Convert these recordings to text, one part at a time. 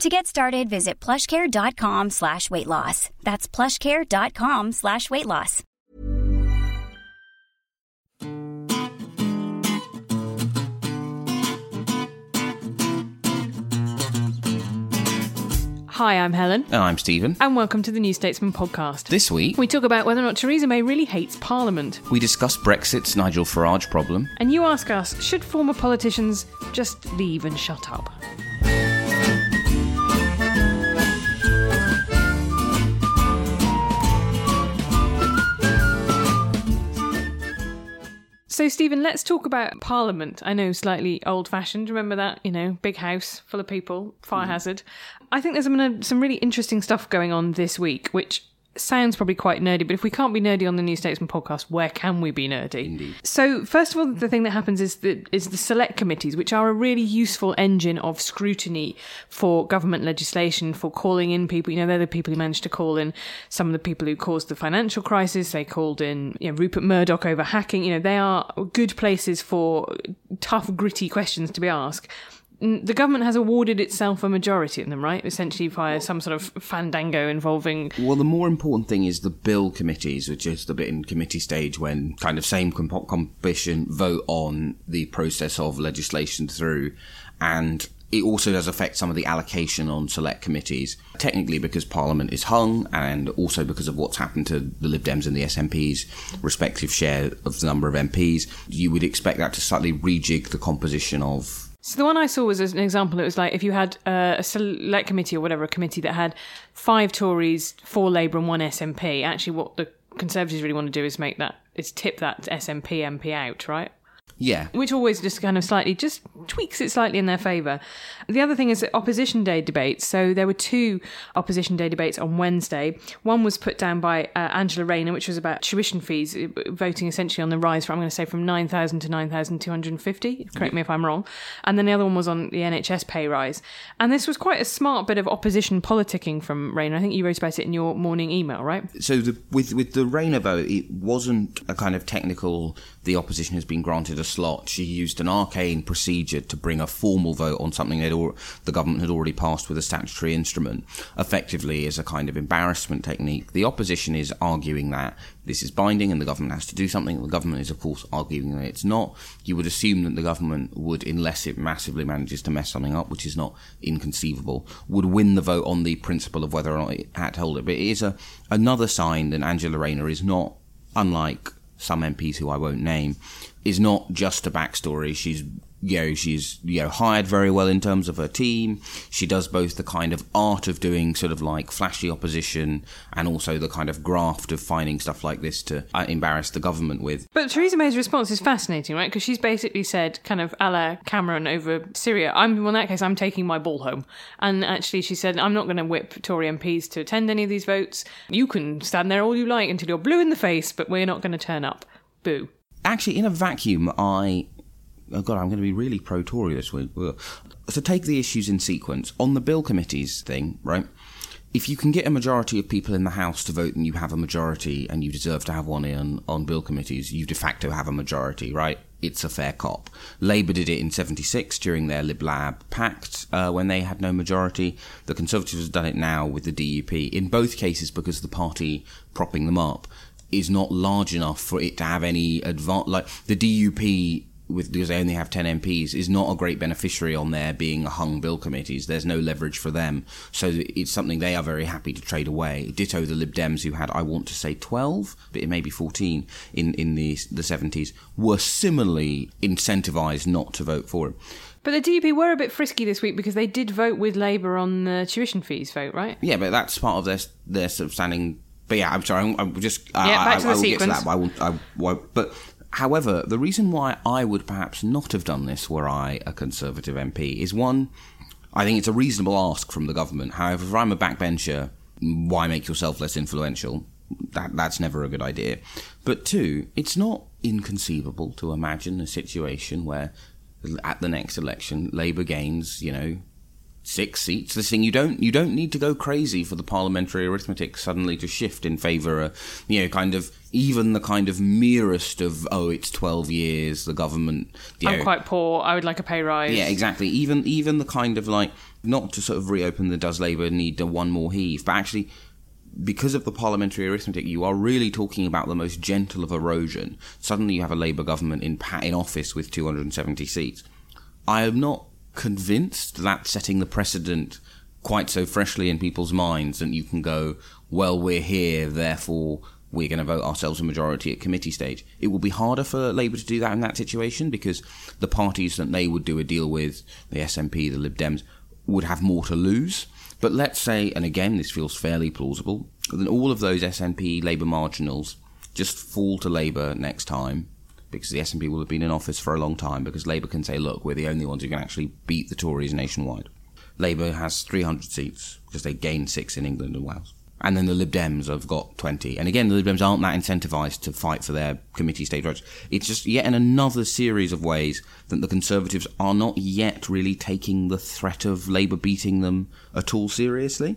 To get started, visit plushcare.com slash weight loss. That's plushcare.com slash weight loss. Hi, I'm Helen, And I'm Stephen. and welcome to the New Statesman podcast. This week, we talk about whether or not Theresa May really hates Parliament. we discuss Brexit's Nigel Farage problem. And you ask us should former politicians just leave and shut up? So, Stephen, let's talk about Parliament. I know, slightly old fashioned. Remember that? You know, big house full of people, fire mm. hazard. I think there's some, uh, some really interesting stuff going on this week, which sounds probably quite nerdy, but if we can't be nerdy on the New Statesman podcast, where can we be nerdy? Indeed. So, first of all, the thing that happens is the, is the select committees, which are a really useful engine of scrutiny for government legislation, for calling in people. You know, they're the people who managed to call in some of the people who caused the financial crisis. They called in you know, Rupert Murdoch over hacking. You know, they are good places for tough, gritty questions to be asked the government has awarded itself a majority in them, right? Essentially via some sort of fandango involving. Well, the more important thing is the bill committees, which is the bit in committee stage when kind of same comp- composition vote on the process of legislation through, and it also does affect some of the allocation on select committees. Technically, because Parliament is hung, and also because of what's happened to the Lib Dems and the SNP's respective share of the number of MPs, you would expect that to slightly rejig the composition of So the one I saw was as an example. It was like if you had uh, a select committee or whatever, a committee that had five Tories, four Labour, and one SNP. Actually, what the Conservatives really want to do is make that is tip that SNP MP out, right? Yeah. which always just kind of slightly just tweaks it slightly in their favour. The other thing is that opposition day debates. So there were two opposition day debates on Wednesday. One was put down by uh, Angela Rayner, which was about tuition fees, uh, voting essentially on the rise from I'm going to say from nine thousand to nine thousand two hundred and fifty. Correct me if I'm wrong. And then the other one was on the NHS pay rise. And this was quite a smart bit of opposition politicking from Rayner. I think you wrote about it in your morning email, right? so the, with with the Rayner vote, it wasn't a kind of technical. The opposition has been granted a slot. She used an arcane procedure to bring a formal vote on something that al- the government had already passed with a statutory instrument, effectively as a kind of embarrassment technique. The opposition is arguing that this is binding and the government has to do something. The government is, of course, arguing that it's not. You would assume that the government would, unless it massively manages to mess something up, which is not inconceivable, would win the vote on the principle of whether or not it had to hold it. But it is a, another sign that Angela Rayner is not, unlike some MPs who I won't name, is not just a backstory. She's you know, she's you know hired very well in terms of her team. She does both the kind of art of doing sort of like flashy opposition and also the kind of graft of finding stuff like this to uh, embarrass the government with. But Theresa May's response is fascinating, right? Because she's basically said, kind of a la Cameron over Syria, I'm, well, in that case, I'm taking my ball home. And actually, she said, I'm not going to whip Tory MPs to attend any of these votes. You can stand there all you like until you're blue in the face, but we're not going to turn up. Boo. Actually, in a vacuum, I. Oh God, I'm going to be really pro Tory this week. So take the issues in sequence. On the bill committees thing, right? If you can get a majority of people in the House to vote and you have a majority and you deserve to have one in on bill committees, you de facto have a majority, right? It's a fair cop. Labour did it in 76 during their Lib Lab pact uh, when they had no majority. The Conservatives have done it now with the DUP. In both cases, because the party propping them up is not large enough for it to have any advantage. Like the DUP with because they only have 10 MPs is not a great beneficiary on there being hung bill committees. There's no leverage for them. So it's something they are very happy to trade away. Ditto the Lib Dems who had, I want to say 12, but it may be 14 in, in the, the 70s, were similarly incentivized not to vote for it. But the DUP were a bit frisky this week because they did vote with Labour on the tuition fees vote, right? Yeah, but that's part of their their sort of standing. But yeah, I'm sorry. I'm, I'm just. Yeah, I, back to I, the I will get to that. But I won't, I won't. But however, the reason why I would perhaps not have done this were I a Conservative MP is one. I think it's a reasonable ask from the government. However, if I'm a backbencher, why make yourself less influential? That that's never a good idea. But two, it's not inconceivable to imagine a situation where at the next election Labour gains, you know, six seats. This thing you don't you don't need to go crazy for the parliamentary arithmetic suddenly to shift in favour of you know kind of even the kind of merest of oh it's twelve years the government. I'm know, quite poor. I would like a pay rise. yeah, exactly. Even even the kind of like not to sort of reopen the does Labour need a one more heave, but actually because of the parliamentary arithmetic, you are really talking about the most gentle of erosion. Suddenly, you have a Labour government in in office with 270 seats. I am not convinced that setting the precedent quite so freshly in people's minds that you can go, well, we're here, therefore we're going to vote ourselves a majority at committee stage. It will be harder for Labour to do that in that situation because the parties that they would do a deal with, the SNP, the Lib Dems, would have more to lose. But let's say, and again, this feels fairly plausible, that all of those SNP Labour marginals just fall to Labour next time because the SNP will have been in office for a long time because Labour can say, look, we're the only ones who can actually beat the Tories nationwide. Labour has 300 seats because they gained six in England and Wales. And then the Lib Dems have got 20. And again, the Lib Dems aren't that incentivised to fight for their committee stage rights. It's just yet another series of ways that the Conservatives are not yet really taking the threat of Labour beating them at all seriously.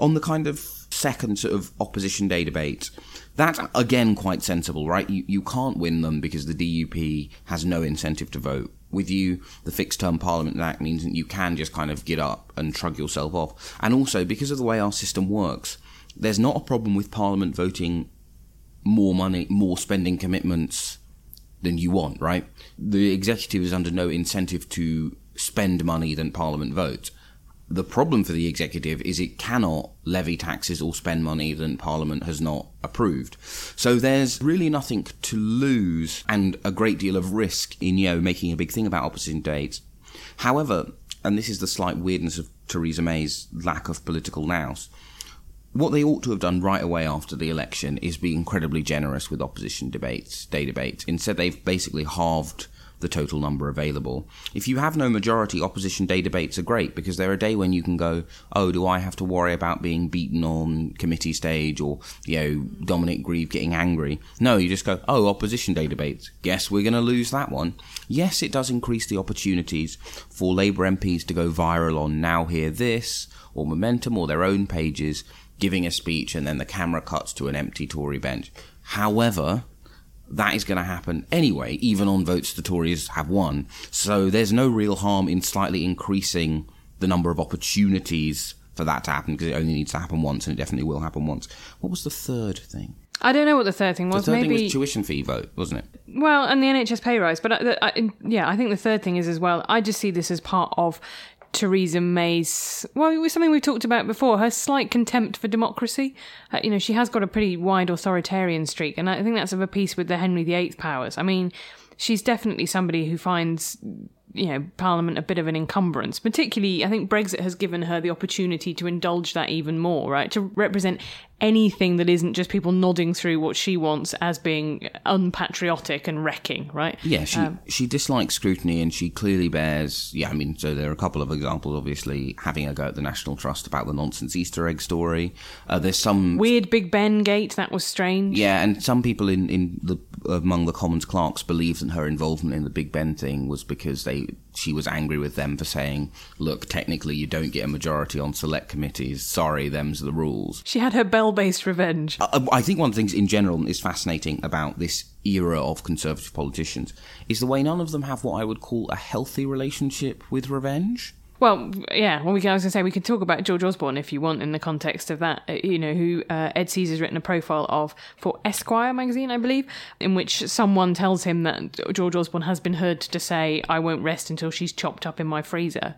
On the kind of second sort of opposition day debate, that's again quite sensible, right? You, you can't win them because the DUP has no incentive to vote. With you, the Fixed Term Parliament Act means that you can just kind of get up and shrug yourself off. And also, because of the way our system works, there's not a problem with Parliament voting more money, more spending commitments than you want, right? The executive is under no incentive to spend money than Parliament votes. The problem for the executive is it cannot levy taxes or spend money that Parliament has not approved. So there's really nothing to lose and a great deal of risk in you know making a big thing about opposition dates. However, and this is the slight weirdness of Theresa May's lack of political nous, what they ought to have done right away after the election is be incredibly generous with opposition debates, day debates. Instead, they've basically halved the total number available. If you have no majority, opposition day debates are great because they're a day when you can go, oh, do I have to worry about being beaten on committee stage or, you know, Dominic Grieve getting angry? No, you just go, oh, opposition day debates. Guess we're going to lose that one. Yes, it does increase the opportunities for Labour MPs to go viral on Now Hear This or Momentum or their own pages, giving a speech and then the camera cuts to an empty Tory bench. However, that is going to happen anyway, even on votes the Tories have won. So there's no real harm in slightly increasing the number of opportunities for that to happen because it only needs to happen once and it definitely will happen once. What was the third thing? I don't know what the third thing was. The third Maybe thing was tuition fee vote, wasn't it? Well, and the NHS pay rise. But uh, I, uh, I, yeah, I think the third thing is as well. I just see this as part of Theresa May's. Well, it was something we talked about before. Her slight contempt for democracy. Uh, you know, she has got a pretty wide authoritarian streak, and I think that's of a piece with the Henry VIII powers. I mean, she's definitely somebody who finds. You know, Parliament a bit of an encumbrance. Particularly, I think Brexit has given her the opportunity to indulge that even more, right? To represent anything that isn't just people nodding through what she wants as being unpatriotic and wrecking, right? Yeah, she Um, she dislikes scrutiny, and she clearly bears. Yeah, I mean, so there are a couple of examples. Obviously, having a go at the National Trust about the nonsense Easter egg story. Uh, there's some Weird Big Ben gate, that was strange. Yeah, and some people in, in the among the Commons clerks believe that her involvement in the Big Ben thing was because they she was angry with them for saying, "Look, technically, you don't get a majority on select committees. Sorry, them's the rules." She had her bell based revenge. I, I think one of the things in general is fascinating about this era of conservative politicians is the way none of them have what I would call a healthy relationship with revenge. Well, yeah. Well, we can, I was going to say we can talk about George Osborne if you want in the context of that. Uh, You know, who uh, Ed Caesar's written a profile of for Esquire magazine, I believe, in which someone tells him that George Osborne has been heard to say, "I won't rest until she's chopped up in my freezer,"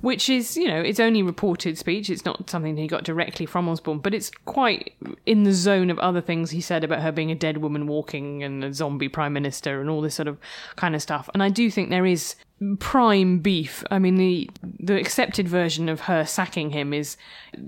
which is, you know, it's only reported speech. It's not something he got directly from Osborne, but it's quite in the zone of other things he said about her being a dead woman walking and a zombie prime minister and all this sort of kind of stuff. And I do think there is prime beef. I mean, the the accepted version of her sacking him is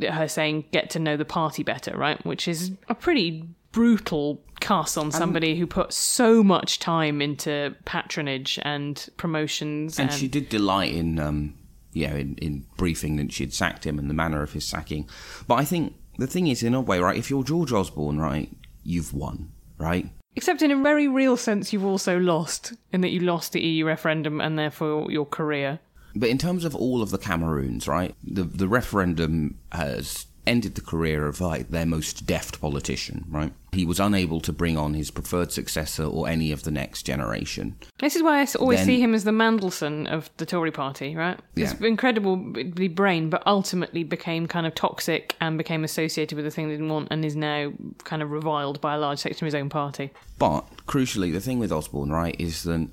her saying, "Get to know the party better," right? Which is a pretty brutal cuss on somebody who put so much time into patronage and promotions. And she did delight in, um, know, in, in briefing that she'd sacked him and the manner of his sacking. But I think the thing is, in a way, right, if you're George Osborne, right, you've won, right? Except in a very real sense, you've also lost in that you lost the EU referendum and therefore your career. But in terms of all of the Cameroons, right, the the referendum has ended the career of like their most deft politician, right? He was unable to bring on his preferred successor or any of the next generation. This is why I always Then- see him as the Mandelson of the Tory party, right? This Yeah. incredible b- brain, but ultimately became kind of toxic and became associated with the thing they didn't want and is now kind of reviled by a large section of his own party. But crucially, the thing with Osborne, right, is that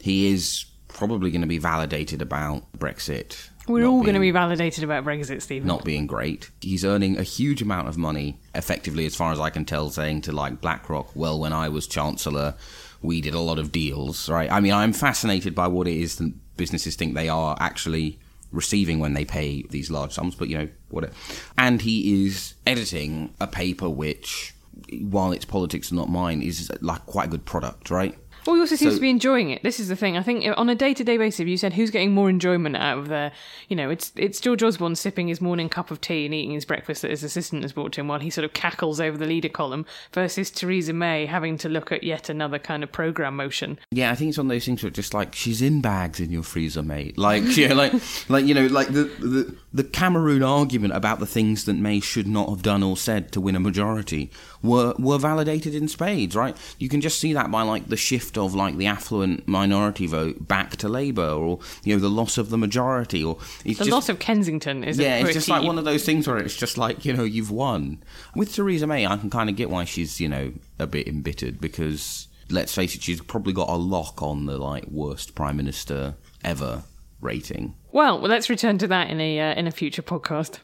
he is probably going to be validated about Brexit. We're all going to be validated about Brexit, Stephen. not being great. He's earning a huge amount of money, effectively, as far as I can tell, saying to like BlackRock, well, when I was Chancellor, we did a lot of deals, right? I mean, I'm fascinated by what it is that businesses think they are actually receiving when they pay these large sums, but you know, what And he is editing a paper which, while it's politics and not mine, is like quite a good product, right? Well, he also seems So- to be enjoying it. This is the thing. I think on a day-to-day basis, you said who's getting more enjoyment out of the, you know, it's it's George Osborne sipping his morning cup of tea and eating his breakfast that his assistant has brought to him while he sort of cackles over the leader column, versus Theresa May having to look at yet another kind of program motion. Yeah, I think it's one of those things where just like she's in bags in your freezer, mate. Like, yeah, like, like you know, like the, the the Cameroon argument about the things that May should not have done or said to win a majority were were validated in spades, right? You can just see that by like the shift of like the affluent minority vote back to Labour, or you know, the loss of the majority, or it's The just, loss of Kensington is yeah, it's just like one of those things where it's just like you know you've won. With Theresa May, I can kind of get why she's you know a bit embittered because let's face it, she's probably got a lock on the like worst prime minister ever rating. Well, well, let's return to that in a uh, in a future podcast.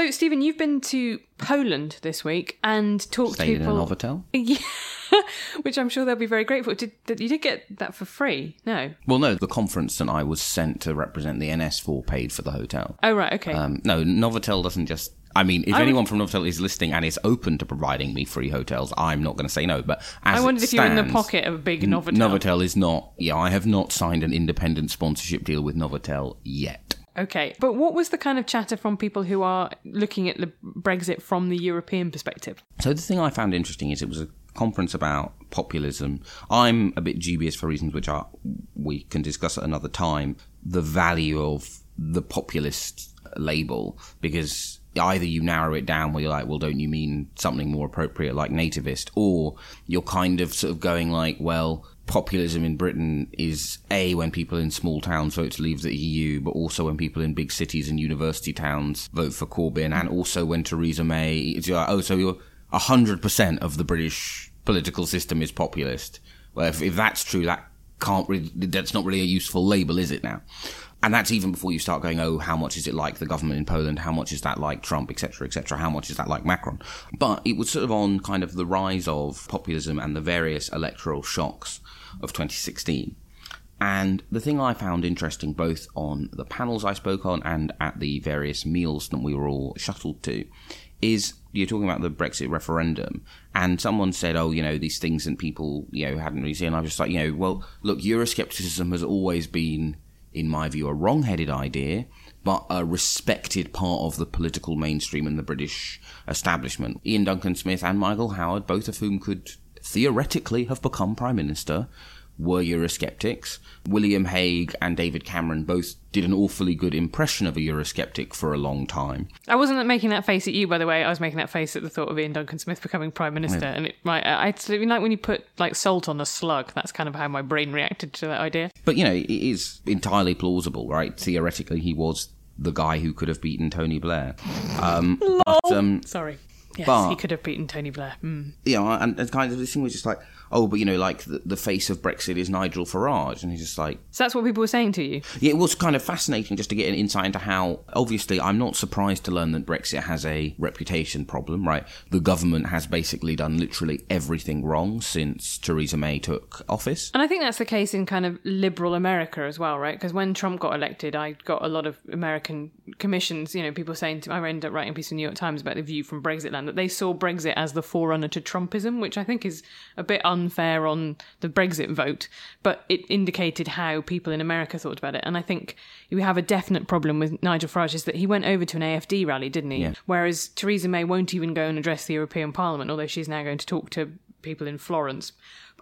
So, Stephen, you've been to Poland this week and talked to Stayed in a people. Novotel. Yeah, which I'm sure they'll be very grateful. Did, you did get that for free? No. Well, no, the conference that I was sent to represent the NS4 paid for the hotel. Oh right, okay. Um, no, Novotel doesn't just. I mean, if I would- anyone from Novotel is listening and is open to providing me free hotels, I'm not going to say no. But as I wondered if you're in the pocket of a big Novotel. Novotel is not. Yeah, I have not signed an independent sponsorship deal with Novotel yet. Okay, but what was the kind of chatter from people who are looking at the Brexit from the European perspective? So the thing I found interesting is it was a conference about populism. I'm a bit dubious for reasons which are we can discuss at another time. The value of the populist label because either you narrow it down where you're like, well, don't you mean something more appropriate like nativist, or you're kind of sort of going like, well, populism in Britain is a when people in small towns vote to leave the EU, but also when people in big cities and university towns vote for Corbyn, and also when Theresa May. It's like, oh, so you're hundred percent of the British political system is populist. Well, if, if that's true, that can't really, that's not really a useful label, is it now? And that's even before you start going, oh, how much is it like the government in Poland? How much is that like Trump, etc., etc.? How much is that like Macron? But it was sort of on kind of the rise of populism and the various electoral shocks of 2016. And the thing I found interesting, both on the panels I spoke on and at the various meals that we were all shuttled to, is you're talking about the Brexit referendum, and someone said, "Oh, you know, these things that people, you know, hadn't really seen." I was just like, you know, well, look, Euroscepticism has always been, in my view, a wrong-headed idea, but a respected part of the political mainstream and the British establishment. Iain Duncan Smith and Michael Howard, both of whom could theoretically have become prime minister, were Eurosceptics. William Hague and David Cameron both did an awfully good impression of a Eurosceptic for a long time. I wasn't making that face at you, by the way. I was making that face at the thought of Iain Duncan Smith becoming prime minister, and it might. I it's like when you put like salt on a slug. That's kind of how my brain reacted to that idea. But you know, it is entirely plausible, right? Theoretically, he was the guy who could have beaten Tony Blair. Um, but, um, Sorry. Yes, But- he could have beaten Tony Blair. Mm. you know, and, and kind of this thing was just like, oh, but you know, like the, the face of Brexit is Nigel Farage, and he's just like, So that's what people were saying to you. yeah, it was kind of fascinating just to get an insight into how. Obviously, I'm not surprised to learn that Brexit has a reputation problem, right? The government has basically done literally everything wrong since Theresa May took office. And I think that's the case in kind of liberal America as well, right? Because when Trump got elected, I got a lot of American commissions, you know, people saying to I ended up writing a piece in the New York Times about the view from Brexit land that they saw Brexit as the forerunner to Trumpism, which I think is a bit unfair on the Brexit vote, but it indicated how people in America thought about it. And I think we have a definite problem with Nigel Farage is that he went over to an AFD rally, didn't he? Yeah. Whereas Theresa May won't even go and address the European Parliament, although she's now going to talk to people in Florence.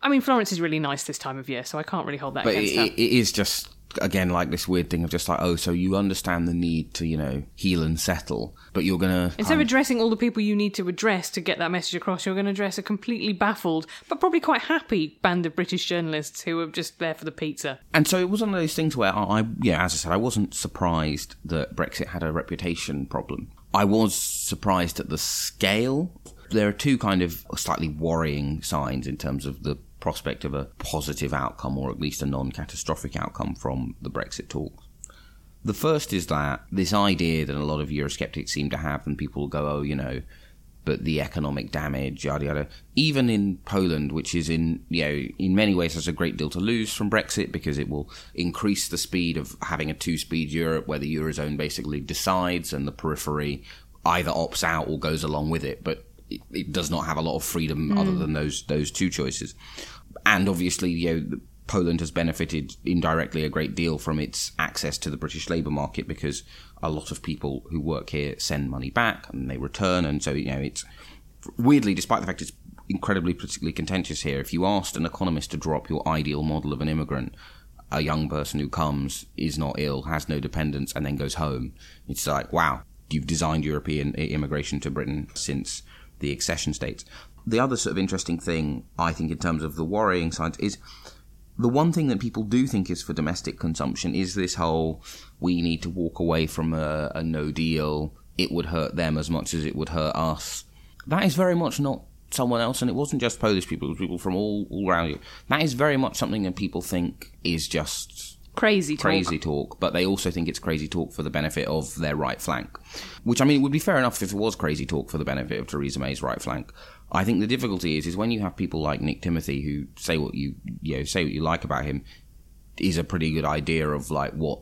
I mean, Florence is really nice this time of year, so I can't really hold that But it, it is just again like this weird thing of just like, oh, so you understand the need to you know heal and settle, but you're gonna Instead of um, addressing all the people you need to address to get that message across, you're going to address a completely baffled, but probably quite happy band of British journalists who are just there for the pizza. And so it was one of those things where I, I, yeah, as I said, I wasn't surprised that Brexit had a reputation problem. I was surprised at the scale. There are two kind of slightly worrying signs in terms of the prospect of a positive outcome, or at least a non catastrophic outcome from the Brexit talks. The first is that this idea that a lot of Eurosceptics seem to have, and people go, oh, you know, but the economic damage, yada yada. Even in Poland, which is in you know in many ways has a great deal to lose from Brexit because it will increase the speed of having a two-speed Europe where the eurozone basically decides and the periphery either opts out or goes along with it, but it, does not have a lot of freedom hmm. other than those those two choices. And obviously, you know. Poland has benefited indirectly a great deal from its access to the British labour market because a lot of people who work here send money back and they return, and so you know it's weirdly, despite the fact it's incredibly politically contentious here, if you asked an economist to draw up your ideal model of an immigrant, a young person who comes, is not ill, has no dependents, and then goes home, it's like, wow, you've designed European immigration to Britain since the accession states. The other sort of interesting thing, I think, in terms of the worrying side, is the one thing that people do think is for domestic consumption is this whole we need to walk away from a, a no deal. It would hurt them as much as it would hurt us. That is very much not someone else, and it wasn't just Polish people, it was people from all, all around you. That is very much something that people think is just Crazy talk. crazy talk, but they also think it's crazy talk for the benefit of their right flank. Which I mean, it would be fair enough if it was crazy talk for the benefit of Theresa May's right flank. I think the difficulty is is when you have people like Nick Timothy who say what you you know say what you like about him is a pretty good idea of like what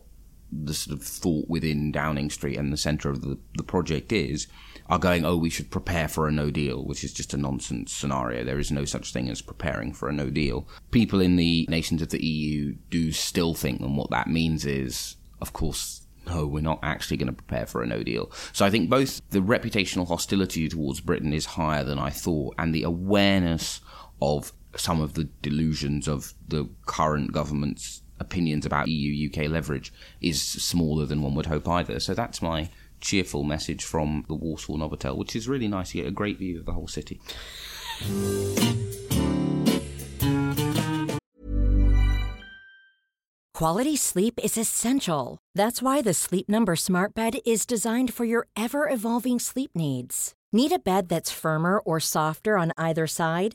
the sort of thought within Downing Street and the centre of the, the project is, are going, oh, we should prepare for a no deal, which is just a nonsense scenario. There is no such thing as preparing for a no deal. People in the nations of the EU do still think, and what that means is, of course, no, we're not actually going to prepare for a no deal. So I think both the reputational hostility towards Britain is higher than I thought, and the awareness of some of the delusions of the current government's opinions about EU UK leverage is smaller than one would hope either. So that's my cheerful message from the Warsaw Novotel, which is really nice. You get a great view of the whole city. Quality sleep is essential. That's why the Sleep Number Smart Bed is designed for your ever evolving sleep needs. Need a bed that's firmer or softer on either side?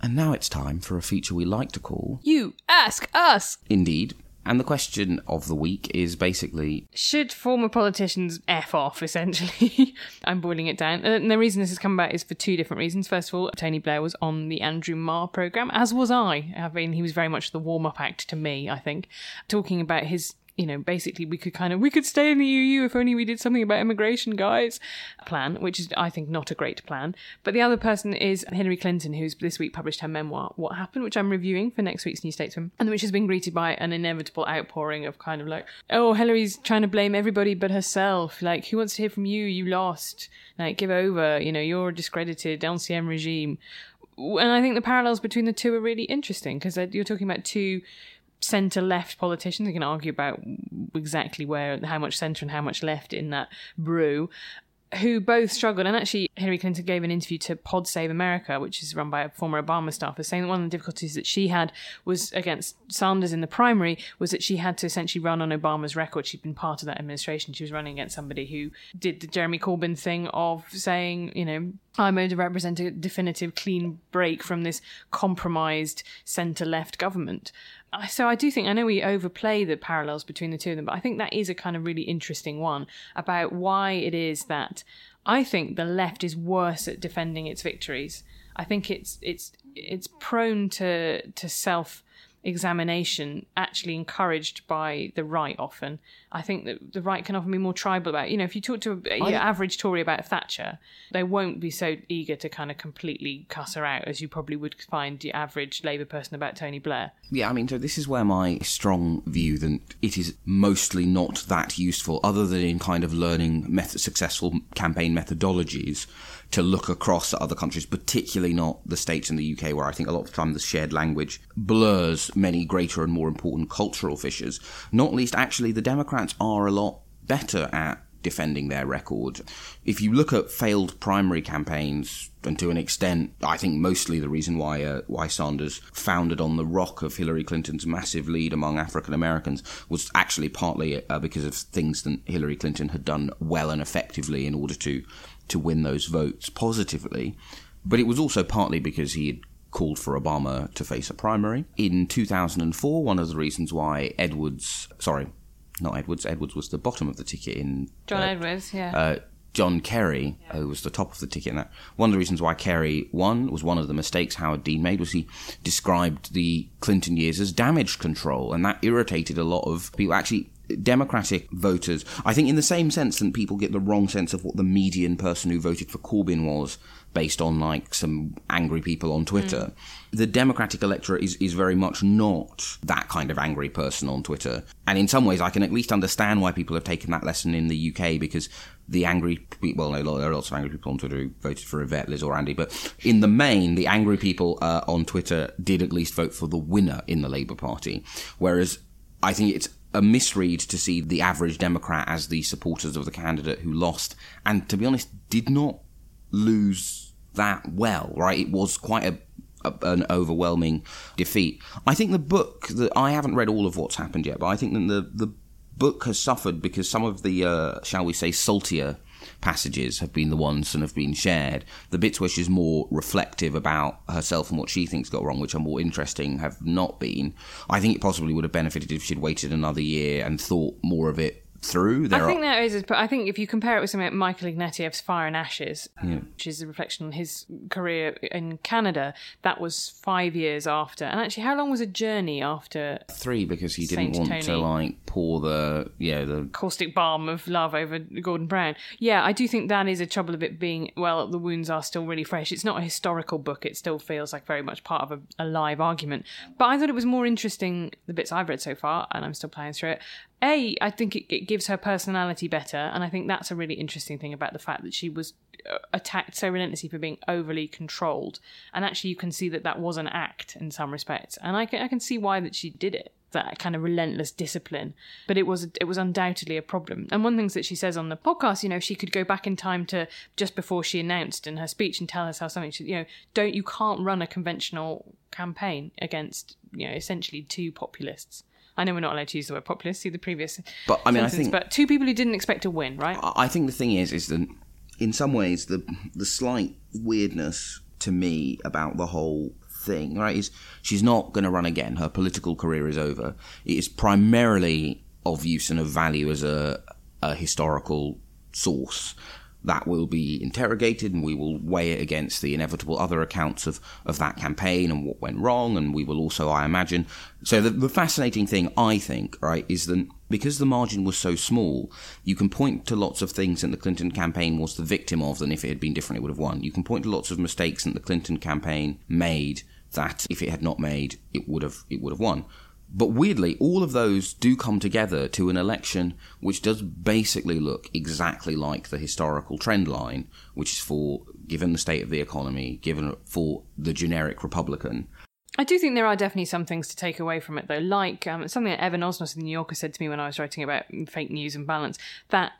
And now it's time for a feature we like to call, You ask us. indeed, And the question of the week is basically Should former politicians F off, essentially? I'm boiling it down. Uh, and the reason this has come about is for two different reasons. First of all, Tony Blair was on the Andrew Marr programme, as was I. I mean, he was very much the warm up act to me, I think, talking about his you know, basically we could kind of we could stay in the EU if only we did something about immigration, guys. Plan, which is I think not a great plan. But the other person is Hillary Clinton, who's this week published her memoir, What Happened, which I'm reviewing for next week's New Statesman, and which has been greeted by an inevitable outpouring of kind of like, oh, Hillary's trying to blame everybody but herself. Like, who wants to hear from you? You lost. Like, give over. You know, you're a discredited LCM regime. And I think the parallels between the two are really interesting because you're talking about two centre left politicians. You can argue about exactly where, how much centre and how much left in that brew, who both struggled. And actually, Hillary Clinton gave an interview to Pod Save America, which is run by a former Obama staffer, saying that one of the difficulties that she had was against Sanders in the primary was that she had to essentially run on Obama's record. She'd been part of that administration. She was running against somebody who did the Jeremy Corbyn thing of saying, you know, I'm going to represent a definitive clean break from this compromised centre left government so I do think I know we overplay the parallels between the two of them, but I think that is a kind of really interesting one about why it is that I think the left is worse at defending its victories. I think it's it's it's prone to to self examination actually encouraged by the right often. I think that the right can often be more tribal about, it. you know, if you talk to a, your average Tory about Thatcher, they won't be so eager to kind of completely cuss her out as you probably would find the average Labour person about Tony Blair. Yeah, I mean, so this is where my strong view that it is mostly not that useful, other than in kind of learning method, successful campaign methodologies to look across at other countries, particularly not the States and the UK, where I think a lot of the time the shared language blurs many greater and more important cultural fissures. Not least, actually, the Democrats are a lot better at defending their record. If you look at failed primary campaigns, and to an extent, I think mostly the reason why uh, why Sanders founded on the rock of Hillary Clinton's massive lead among African Americans was actually partly uh, because of things that Hillary Clinton had done well and effectively in order to to win those votes positively. But it was also partly because he had called for Obama to face a primary. In 2004, one of the reasons why Edwards, sorry, not Edwards, Edwards was the bottom of the ticket in. John uh, Edwards, yeah. Uh, John Kerry, yeah. who was the top of the ticket in that. One of the reasons why Kerry won was one of the mistakes Howard Dean made was he described the Clinton years as damage control, and that irritated a lot of people. Actually, Democratic voters, I think, in the same sense that people get the wrong sense of what the median person who voted for Corbyn was based on like some angry people on Twitter. Mm. The Democratic electorate is, is very much not that kind of angry person on Twitter. And in some ways, I can at least understand why people have taken that lesson in the UK because the angry people, well, no, there are lots of angry people on Twitter who voted for Yvette, Liz, or Andy, but in the main, the angry people uh, on Twitter did at least vote for the winner in the Labour Party. Whereas I think it's a misread to see the average Democrat as the supporters of the candidate who lost, and to be honest, did not lose that well, right? It was quite a, an overwhelming defeat. I think the book that I haven't read all of what's happened yet, but I think that the the book has suffered because some of the uh, shall we say saltier passages have been the ones that have been shared. The bits where she's more reflective about herself and what she thinks got wrong, which are more interesting, have not been. I think it possibly would have benefited if she'd waited another year and thought more of it through. There I think are... there is, but I think if you compare it with something like Michael Ignatieff's Fire and Ashes, yeah. which is a reflection on his career in Canada, that was five years after. And actually, how long was a journey after? Three, because he didn't want Tony? to like pour the yeah the caustic balm of love over Gordon Brown. Yeah, I do think that is a trouble of it being well, the wounds are still really fresh. It's not a historical book; it still feels like very much part of a, a live argument. But I thought it was more interesting the bits I've read so far, and I'm still playing through it a i think it, it, gives her personality better and i think that's a really interesting thing about the fact that she was uh, attacked so relentlessly for being overly controlled and actually you can see that that was an act in some respects and i can, I can see why that she did it that kind of relentless discipline but it was it was undoubtedly a problem and one of the things that she says on the podcast you know she could go back in time to just before she announced in her speech and tell herself something she, you know don't you can't run a conventional campaign against you know essentially two populists I know we're not allowed to use the word populist. See the previous. But I mean, sentence, I think. But two people who didn't expect to win, right? I think the thing is, is that in some ways the the slight weirdness to me about the whole thing, right, is she's not going to run again. Her political career is over. It is primarily of use and of value as a, a historical source that will be interrogated and we will weigh it against the inevitable other accounts of, of that campaign and what went wrong. And we will also, I imagine. So the, the fascinating thing, I think, right, is that because the margin was so small, you can point to lots of things that the Clinton campaign was the victim of, and if it had been different, it would have won. You can point to lots of mistakes that the Clinton campaign made that if it had not made, it would have it would have won. But weirdly, all of those do come together to an election which does basically look exactly like the historical trend line, which is for, given the state of the economy, given for the generic Republican. I do think there are definitely some things to take away from it, though, like um, something that Evan Osnos in the New Yorker said to me when I was writing about fake news and balance, that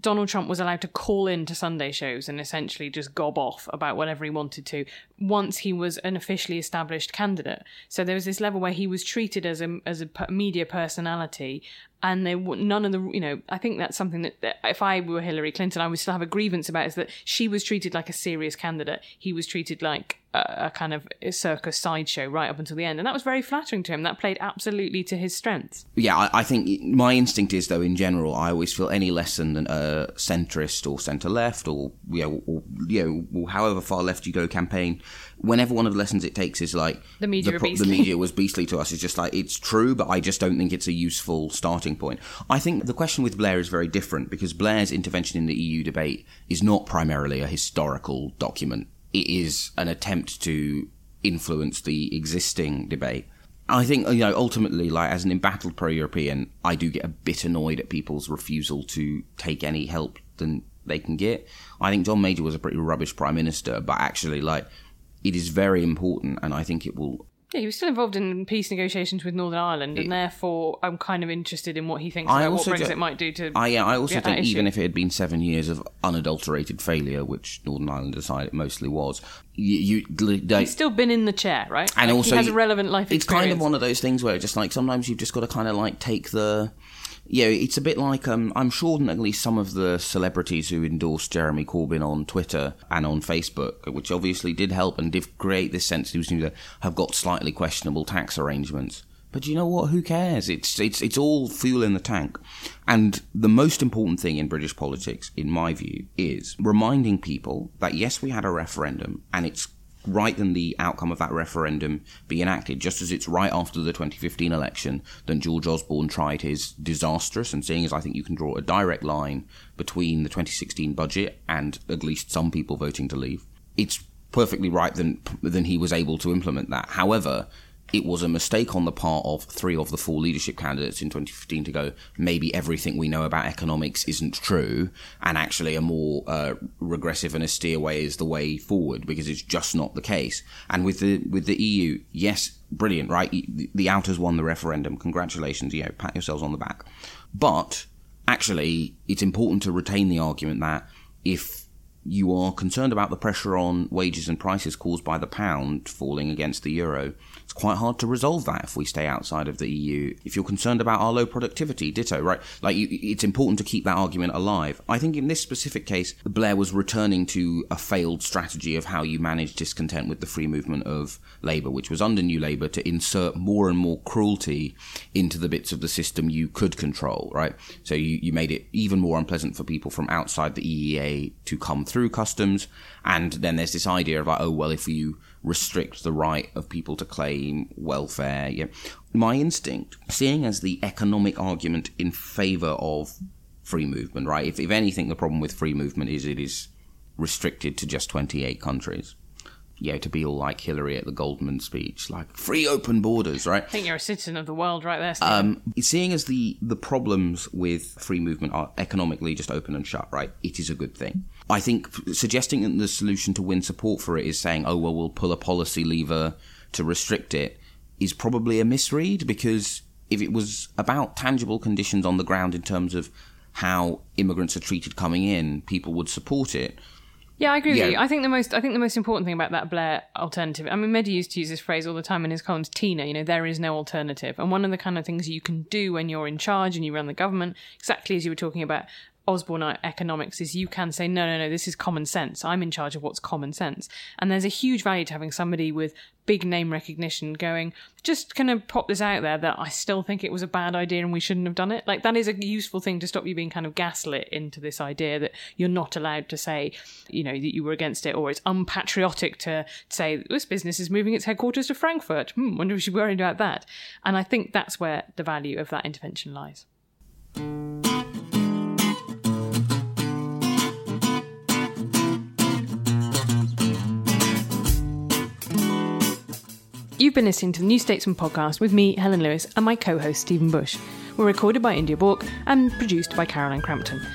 Donald Trump was allowed to call in to Sunday shows and essentially just gob off about whatever he wanted to once he was an officially established candidate. So there was this level where he was treated as a as a media personality and they none of the you know I think that's something that, that, if I were Hillary Clinton I would still have a grievance about is that she was treated like a serious candidate. He was treated like a, a kind of circus sideshow right up until the end. And that was very flattering to him. That played absolutely to his strengths. Yeah I, I think my instinct is though in general I always feel any less than a centrist or centre left or you know, or, you know however far left you go campaign whenever one of the lessons it takes is like the media, the, the media was beastly to us. It's just like it's true, but I just don't think it's a useful starting point. I think the question with Blair is very different because Blair's intervention in the EU debate is not primarily a historical document. It is an attempt to influence the existing debate. I think you know ultimately, like as an embattled pro-European, I do get a bit annoyed at people's refusal to take any help than they can get. I think John Major was a pretty rubbish prime minister, but actually, like it is very important, and I think it will. Yeah, he was still involved in peace negotiations with Northern Ireland, and it, therefore I'm kind of interested in what he thinks I about what Brexit do, might do to. I, yeah, I also think even if it had been seven years of unadulterated failure, which Northern Ireland decided it mostly was, you, you they, he's still been in the chair, right? And like also, he has a relevant life. It's experience. kind of one of those things where just like sometimes you've just got to kind of like take the yeah, it's a bit like um, I'm sure that at least some of the celebrities who endorsed Jeremy Corbyn on Twitter and on Facebook, which obviously did help and did create this sense that have got slightly questionable tax arrangements. But you know what? Who cares? It's it's it's all fuel in the tank. And the most important thing in British politics, in my view, is reminding people that yes, we had a referendum, and it's right than the outcome of that referendum be enacted, just as it's right after the 2015 election that George Osborne tried his disastrous, and seeing as I think you can draw a direct line between the 2016 budget and at least some people voting to leave, it's perfectly right than, than he was able to implement that. However, it was a mistake on the part of three of the four leadership candidates in 2015 to go, maybe everything we know about economics isn't true, and actually a more uh, regressive and austere way is the way forward because it's just not the case. And with the with the EU, yes, brilliant, right? The outers won the referendum. Congratulations, you know, pat yourselves on the back. But actually, it's important to retain the argument that if you are concerned about the pressure on wages and prices caused by the pound falling against the euro, it's quite hard to resolve that if we stay outside of the EU. If you're concerned about our low productivity, ditto, right? Like, you, it's important to keep that argument alive. I think in this specific case, Blair was returning to a failed strategy of how you manage discontent with the free movement of labour, which was under New Labour to insert more and more cruelty into the bits of the system you could control, right? So you, you made it even more unpleasant for people from outside the EEA to come through customs. And then there's this idea of like, oh, well, if you restrict the right of people to claim welfare. Yeah. My instinct, seeing as the economic argument in favour of free movement, right? If, if anything, the problem with free movement is it is restricted to just 28 countries you know, to be all like Hillary at the Goldman speech, like free open borders, right? I think you're a citizen of the world right there. Um, seeing as the, the problems with free movement are economically just open and shut, right? It is a good thing. I think suggesting that the solution to win support for it is saying, oh, well, we'll pull a policy lever to restrict it is probably a misread because if it was about tangible conditions on the ground in terms of how immigrants are treated coming in, people would support it. Yeah, I agree yeah. with you. I think the most I think the most important thing about that Blair alternative. I mean, Mehdi used to use this phrase all the time in his columns. Tina, you know, there is no alternative. And one of the kind of things you can do when you're in charge and you run the government, exactly as you were talking about, Osborne economics is you can say, no, no, no, this is common sense. I'm in charge of what's common sense. And there's a huge value to having somebody with big name recognition going, just kind of pop this out there that I still think it was a bad idea and we shouldn't have done it. Like, that is a useful thing to stop you being kind of gaslit into this idea that you're not allowed to say, you know, that you were against it or it's unpatriotic to say this business is moving its headquarters to Frankfurt. Hmm, wonder if should worry about that. And I think that's where the value of that intervention lies. You've been listening to the New Statesman podcast with me, Helen Lewis, and my co host, Stephen Bush. We're recorded by India Bourke and produced by Caroline Crampton.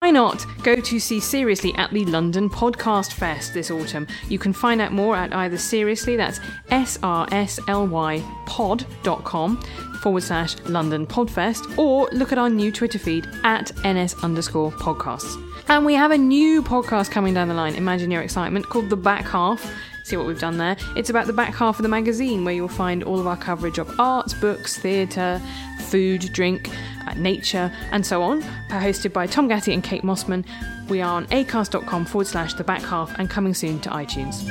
Why not go to see Seriously at the London Podcast Fest this autumn? You can find out more at either Seriously, that's S R S L Y pod.com forward slash London Podfest, or look at our new Twitter feed at NS underscore podcasts. And we have a new podcast coming down the line, imagine your excitement, called The Back Half see what we've done there. It's about the back half of the magazine where you'll find all of our coverage of arts, books, theatre, food, drink, uh, nature, and so on. Hosted by Tom Gatti and Kate Mossman. We are on acast.com forward slash the back half and coming soon to iTunes.